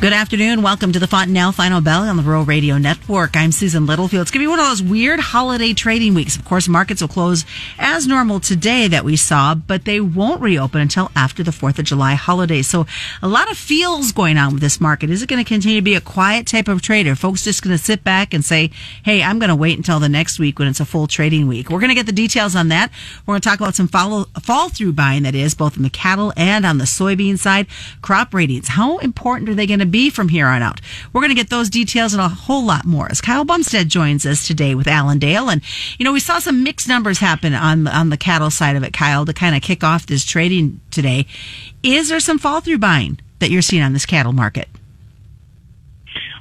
Good afternoon. Welcome to the Fontanelle Final Bell on the Rural Radio Network. I'm Susan Littlefield. It's going to be one of those weird holiday trading weeks. Of course, markets will close as normal today that we saw, but they won't reopen until after the 4th of July holiday. So a lot of feels going on with this market. Is it going to continue to be a quiet type of trade? Are folks just going to sit back and say, hey, I'm going to wait until the next week when it's a full trading week? We're going to get the details on that. We're going to talk about some follow, fall through buying that is both in the cattle and on the soybean side. Crop ratings. How important are they going to be from here on out. We're going to get those details and a whole lot more as Kyle Bumsted joins us today with Allendale. And, you know, we saw some mixed numbers happen on, on the cattle side of it, Kyle, to kind of kick off this trading today. Is there some fall through buying that you're seeing on this cattle market?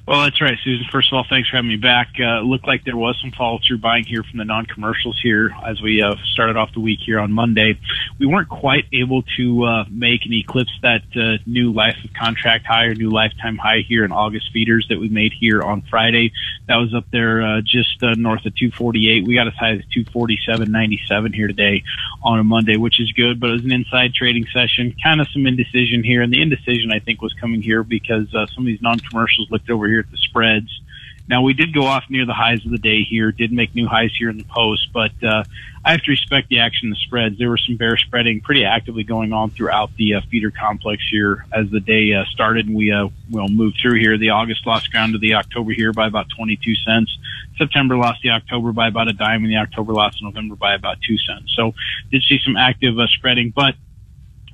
Well, that's right, Susan. First of all, thanks for having me back. Uh, looked like there was some follow through buying here from the non commercials here as we uh, started off the week here on Monday. We weren't quite able to uh, make and eclipse that uh, new life of contract high or new lifetime high here in August feeders that we made here on Friday. That was up there uh, just uh, north of 248. We got as high as 247.97 here today on a Monday, which is good, but it was an inside trading session. Kind of some indecision here, and the indecision I think was coming here because uh, some of these non commercials looked over here here at the spreads. Now we did go off near the highs of the day here, did make new highs here in the post, but uh, I have to respect the action in the spreads. There was some bear spreading pretty actively going on throughout the uh, feeder complex here as the day uh, started, and we uh, will move through here. The August lost ground to the October here by about 22 cents. September lost the October by about a dime, and the October lost November by about two cents. So did see some active uh, spreading, but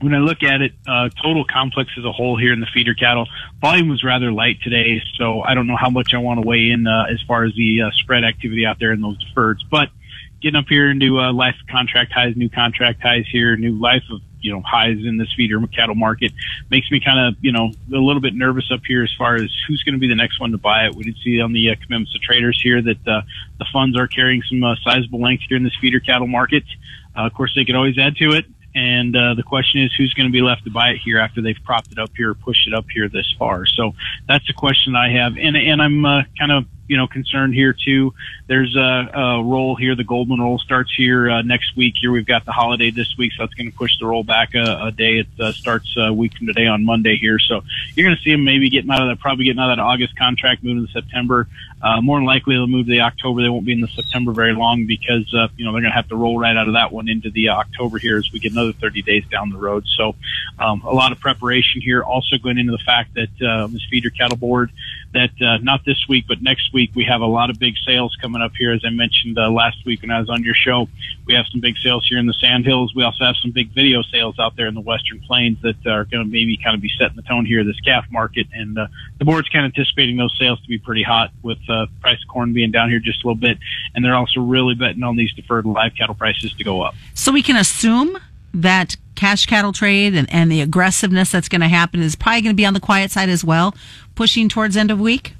when I look at it, uh, total complex as a whole here in the feeder cattle, volume was rather light today. So I don't know how much I want to weigh in uh, as far as the uh, spread activity out there in those deferreds. But getting up here into uh, life contract highs, new contract highs here, new life of you know highs in this feeder cattle market makes me kind of you know a little bit nervous up here as far as who's going to be the next one to buy it. We did see on the uh, commitments of traders here that uh, the funds are carrying some uh, sizable length here in this feeder cattle market. Uh, of course, they could always add to it. And uh, the question is, who's going to be left to buy it here after they've propped it up here, pushed it up here this far? So that's the question I have, and and I'm uh, kind of you know concerned here too. There's a, a roll here. The Goldman roll starts here uh, next week. Here we've got the holiday this week, so that's going to push the roll back a, a day. It uh, starts a week from today on Monday here. So you're going to see them maybe getting out of that, probably getting out of that August contract, moving to September. Uh, more than likely they'll move to the October. They won't be in the September very long because uh, you know they're going to have to roll right out of that one into the uh, October here as we get another 30 days down the road. So um, a lot of preparation here. Also going into the fact that uh, this feeder cattle board that uh, not this week but next week we have a lot of big sales coming up here. As I mentioned uh, last week when I was on your show, we have some big sales here in the Sandhills. We also have some big video sales out there in the Western Plains that are going to maybe kind of be setting the tone here this calf market. And uh, the board's kind of anticipating those sales to be pretty hot with uh, price of corn being down here just a little bit, and they're also really betting on these deferred live cattle prices to go up. So we can assume that cash cattle trade and, and the aggressiveness that's going to happen is probably going to be on the quiet side as well, pushing towards end of week?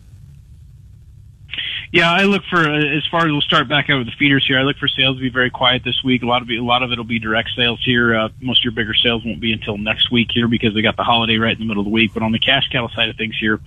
Yeah, I look for uh, as far as we'll start back out with the feeders here. I look for sales to be very quiet this week. A lot of a lot of it'll be direct sales here. Uh, most of your bigger sales won't be until next week here because they got the holiday right in the middle of the week. But on the cash cattle side of things here,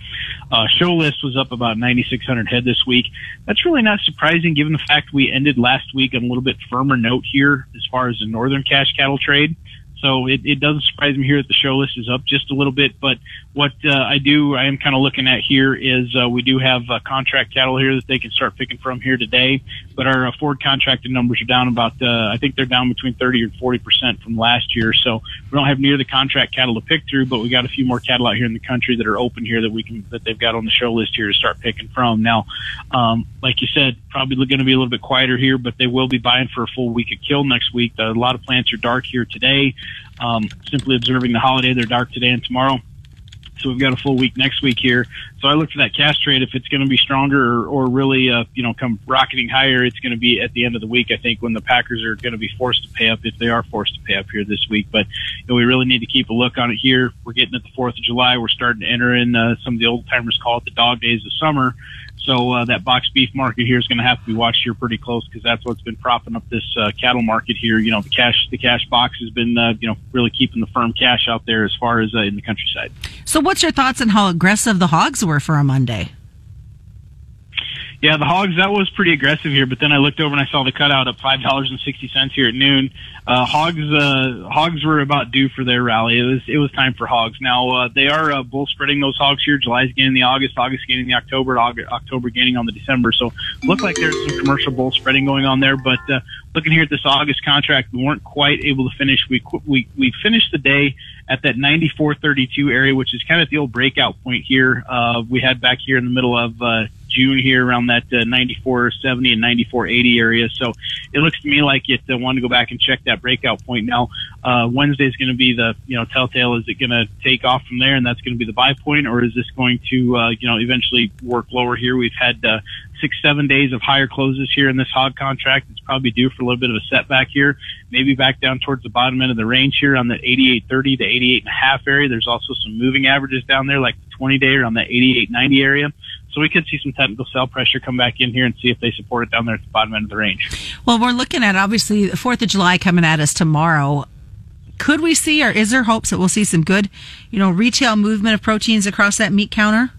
uh, show list was up about 9,600 head this week. That's really not surprising given the fact we ended last week on a little bit firmer note here as far as the northern cash cattle trade. So it, it doesn't surprise me here that the show list is up just a little bit. But what uh, I do, I am kind of looking at here is uh, we do have uh, contract cattle here that they can start picking from here today. But our uh, forward contracted numbers are down about, uh, I think they're down between 30 or 40 percent from last year. So we don't have near the contract cattle to pick through, but we got a few more cattle out here in the country that are open here that we can that they've got on the show list here to start picking from. Now, um, like you said, probably going to be a little bit quieter here, but they will be buying for a full week of kill next week. A lot of plants are dark here today. Um, simply observing the holiday, they're dark today and tomorrow. So we've got a full week next week here. So I look for that cash trade. If it's going to be stronger or, or really, uh, you know, come rocketing higher, it's going to be at the end of the week. I think when the Packers are going to be forced to pay up, if they are forced to pay up here this week. But you know, we really need to keep a look on it here. We're getting at the Fourth of July. We're starting to enter in uh, some of the old timers call it the dog days of summer. So uh, that box beef market here is going to have to be watched here pretty close because that's what's been propping up this uh, cattle market here. You know, the cash the cash box has been uh, you know really keeping the firm cash out there as far as uh, in the countryside. So, what's your thoughts on how aggressive the hogs were for a Monday? Yeah, the hogs that was pretty aggressive here, but then I looked over and I saw the cutout up five dollars and sixty cents here at noon. Uh, hogs, uh, hogs were about due for their rally. It was it was time for hogs. Now uh, they are uh, bull spreading those hogs here. July's gaining the August, August gaining the October, August, October gaining on the December. So look like there's some commercial bull spreading going on there. But uh, looking here at this August contract, we weren't quite able to finish. We we we finished the day at that 94.32 area, which is kind of the old breakout point here. Uh, we had back here in the middle of uh, June here around that uh, 94.70 and 94.80 area. So it looks to me like it uh, wanted to go back and check that breakout point. Now, uh, Wednesday is going to be the, you know, telltale. Is it going to take off from there and that's going to be the buy point or is this going to, uh, you know, eventually work lower here? We've had, uh, six, seven days of higher closes here in this hog contract. It's probably due for a little bit of a setback here, maybe back down towards the bottom end of the range here on the 88.30 to 88 and a half area. There's also some moving averages down there, like the 20 day around the 88.90 area. So we could see some technical sell pressure come back in here and see if they support it down there at the bottom end of the range. Well, we're looking at obviously the 4th of July coming at us tomorrow. Could we see, or is there hopes that we'll see some good, you know, retail movement of proteins across that meat counter?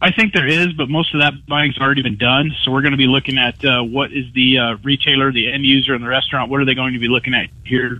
I think there is, but most of that buying's already been done. So we're going to be looking at uh, what is the uh, retailer, the end user, and the restaurant. What are they going to be looking at here?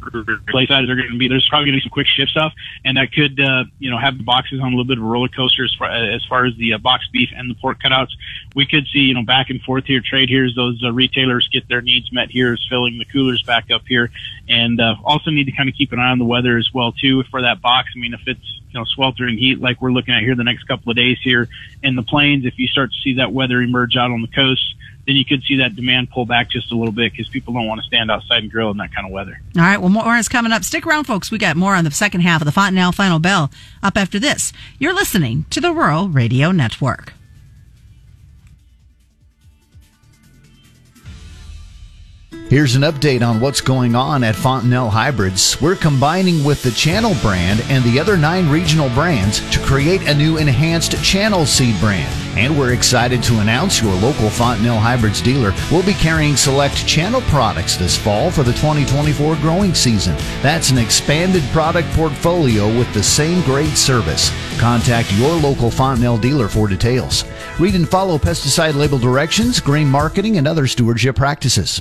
Place sides are going to be. There's probably going to be some quick ship stuff, and that could, uh, you know, have the boxes on a little bit of a roller coaster as far as, far as the uh, box beef and the pork cutouts. We could see, you know, back and forth here trade here as those uh, retailers get their needs met here, is filling the coolers back up here, and uh, also need to kind of keep an eye on the weather as well too for that box. I mean, if it's you know, sweltering heat like we're looking at here the next couple of days here in the plains. If you start to see that weather emerge out on the coast, then you could see that demand pull back just a little bit because people don't want to stand outside and grill in that kind of weather. All right. Well, more is coming up. Stick around, folks. We got more on the second half of the Fontanelle Final Bell up after this. You're listening to the Rural Radio Network. Here's an update on what's going on at Fontanelle Hybrids. We're combining with the Channel brand and the other nine regional brands to create a new enhanced Channel Seed brand. And we're excited to announce your local Fontanelle Hybrids dealer will be carrying select Channel products this fall for the 2024 growing season. That's an expanded product portfolio with the same great service. Contact your local Fontanelle dealer for details. Read and follow pesticide label directions, grain marketing, and other stewardship practices.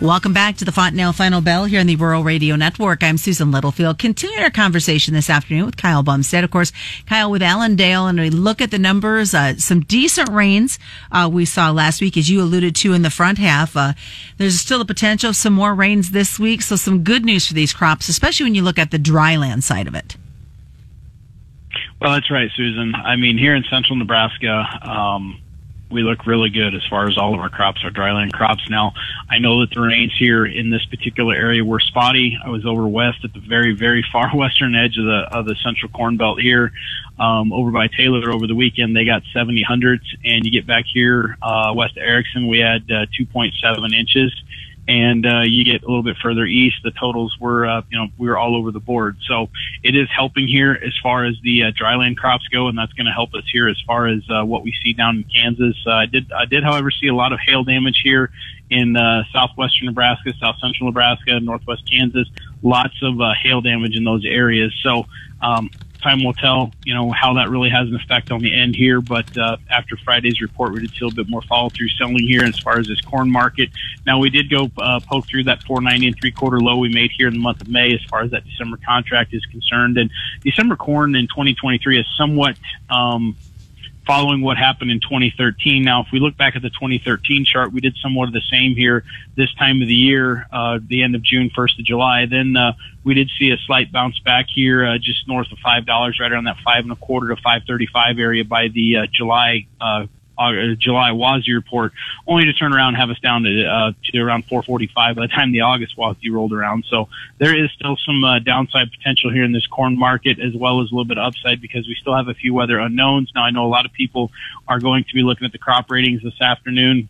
Welcome back to the Fontanelle Final Bell here on the Rural Radio Network. I'm Susan Littlefield. Continuing our conversation this afternoon with Kyle Bumsted. Of course, Kyle with Allendale, and we look at the numbers. Uh, some decent rains uh, we saw last week, as you alluded to in the front half. Uh, there's still a potential of some more rains this week, so some good news for these crops, especially when you look at the dryland side of it. Well, that's right, Susan. I mean, here in central Nebraska, um, we look really good as far as all of our crops, our dryland crops. Now, I know that the rains here in this particular area were spotty. I was over west at the very, very far western edge of the of the central corn belt here, um, over by Taylor over the weekend. They got 70 hundredths, and you get back here uh, west of Ericson, we had uh, 2.7 inches and uh, you get a little bit further east, the totals were, uh, you know, we were all over the board. So it is helping here as far as the uh, dryland crops go, and that's going to help us here as far as uh, what we see down in Kansas. Uh, I did, I did, however, see a lot of hail damage here in uh, southwestern Nebraska, south central Nebraska, northwest Kansas. Lots of uh, hail damage in those areas. So um, time will tell, you know, how that really has an effect on the end here. But uh, after Friday's report, we did see a little bit more follow through selling here as far as this corn market. Now we did go uh, poke through that 490 and three quarter low we made here in the month of May as far as that December contract is concerned. And December corn in 2023 is somewhat um, following what happened in 2013. Now, if we look back at the 2013 chart, we did somewhat of the same here this time of the year, uh, the end of June, 1st of July. Then, uh, we did see a slight bounce back here, uh, just north of $5, right around that five and a quarter to 535 area by the, uh, July, uh, July WASDE report, only to turn around and have us down to, uh, to around 445 by the time the August WASDE rolled around. So there is still some uh, downside potential here in this corn market as well as a little bit of upside because we still have a few weather unknowns. Now I know a lot of people are going to be looking at the crop ratings this afternoon.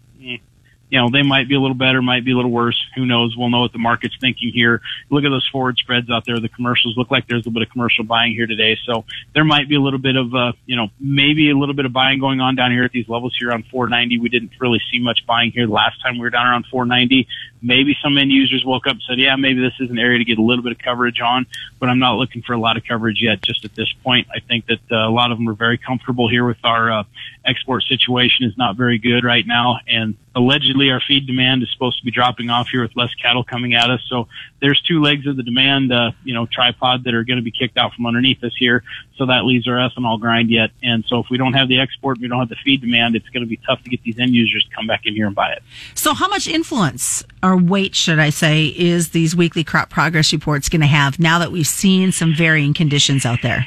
You know, they might be a little better, might be a little worse. Who knows? We'll know what the market's thinking here. Look at those forward spreads out there. The commercials look like there's a little bit of commercial buying here today. So there might be a little bit of, uh, you know, maybe a little bit of buying going on down here at these levels here on 490. We didn't really see much buying here last time we were down around 490. Maybe some end users woke up and said, yeah, maybe this is an area to get a little bit of coverage on, but I'm not looking for a lot of coverage yet just at this point. I think that uh, a lot of them are very comfortable here with our uh, export situation is not very good right now. And allegedly our feed demand is supposed to be dropping off here with less cattle coming at us. So there's two legs of the demand, uh, you know, tripod that are going to be kicked out from underneath us here. So that leaves our ethanol grind yet. And so if we don't have the export, we don't have the feed demand, it's going to be tough to get these end users to come back in here and buy it. So how much influence or weight, should I say, is these weekly crop progress reports going to have now that we've seen some varying conditions out there?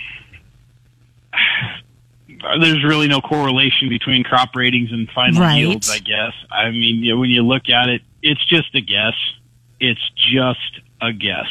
There's really no correlation between crop ratings and final right. yields, I guess. I mean, you know, when you look at it, it's just a guess. It's just a guess.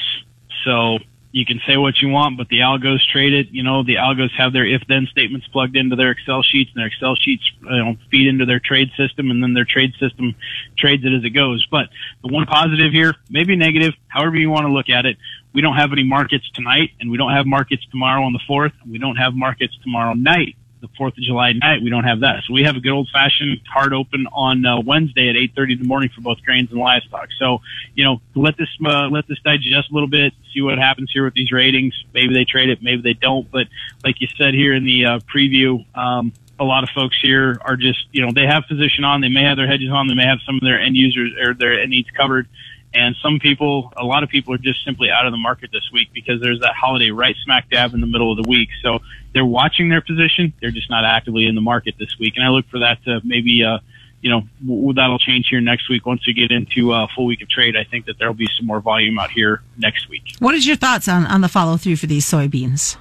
So you can say what you want, but the algos trade it. You know, the algos have their if-then statements plugged into their Excel sheets, and their Excel sheets you know, feed into their trade system, and then their trade system trades it as it goes. But the one positive here, maybe negative, however you want to look at it, we don't have any markets tonight, and we don't have markets tomorrow on the fourth, and we don't have markets tomorrow night the Fourth of July night, we don't have that. So we have a good old fashioned hard open on uh, Wednesday at 8:30 in the morning for both grains and livestock. So you know, let this uh, let this digest a little bit, see what happens here with these ratings. Maybe they trade it, maybe they don't. But like you said here in the uh, preview, um, a lot of folks here are just you know they have position on, they may have their hedges on, they may have some of their end users or their needs covered. And some people, a lot of people are just simply out of the market this week because there's that holiday right smack dab in the middle of the week. So they're watching their position. They're just not actively in the market this week. And I look for that to maybe, uh, you know, w- that'll change here next week. Once we get into a full week of trade, I think that there'll be some more volume out here next week. What is your thoughts on, on the follow through for these soybeans?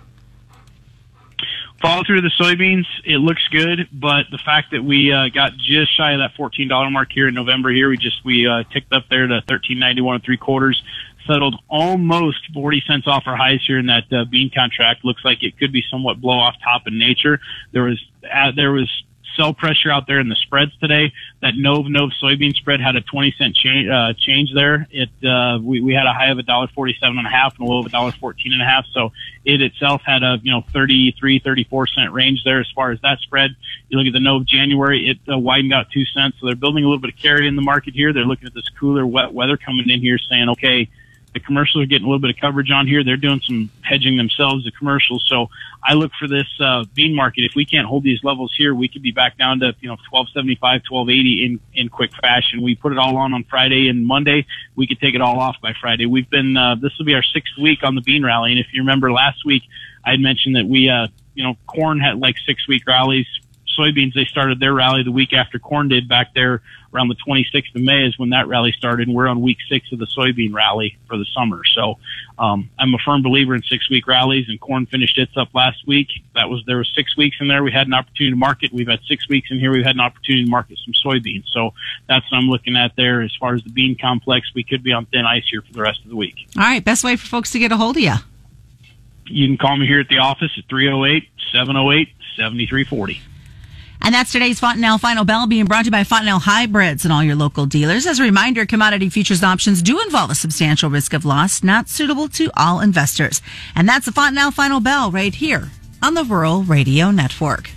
follow through the soybeans, it looks good, but the fact that we uh, got just shy of that fourteen dollar mark here in November, here we just we uh, ticked up there to thirteen ninety one and three quarters, settled almost forty cents off our highs here in that uh, bean contract. Looks like it could be somewhat blow off top in nature. There was uh, there was sell pressure out there in the spreads today. That Nove Nove soybean spread had a 20 cent change, uh, change there. It, uh, we, we had a high of a dollar 47 and a half and a low of a dollar 14 and a half. So it itself had a, you know, 33, 34 cent range there as far as that spread. You look at the Nove January, it uh, widened out two cents. So they're building a little bit of carry in the market here. They're looking at this cooler, wet weather coming in here saying, okay, the commercials are getting a little bit of coverage on here. They're doing some hedging themselves, the commercials. So I look for this uh, bean market. If we can't hold these levels here, we could be back down to you know 1275, 1280 in in quick fashion. We put it all on on Friday and Monday. We could take it all off by Friday. We've been uh, this will be our sixth week on the bean rally, and if you remember last week, I had mentioned that we uh, you know corn had like six week rallies soybeans, they started their rally the week after corn did back there around the 26th of May is when that rally started. And we're on week six of the soybean rally for the summer. So, um, I'm a firm believer in six week rallies and corn finished its up last week. That was, there was six weeks in there. We had an opportunity to market. We've had six weeks in here. We've had an opportunity to market some soybeans. So that's what I'm looking at there. As far as the bean complex, we could be on thin ice here for the rest of the week. All right. Best way for folks to get a hold of you. You can call me here at the office at 308 708 7340. And that's today's Fontanelle Final Bell being brought to you by Fontanelle Hybrids and all your local dealers. As a reminder, commodity futures options do involve a substantial risk of loss, not suitable to all investors. And that's the Fontanelle Final Bell right here on the Rural Radio Network.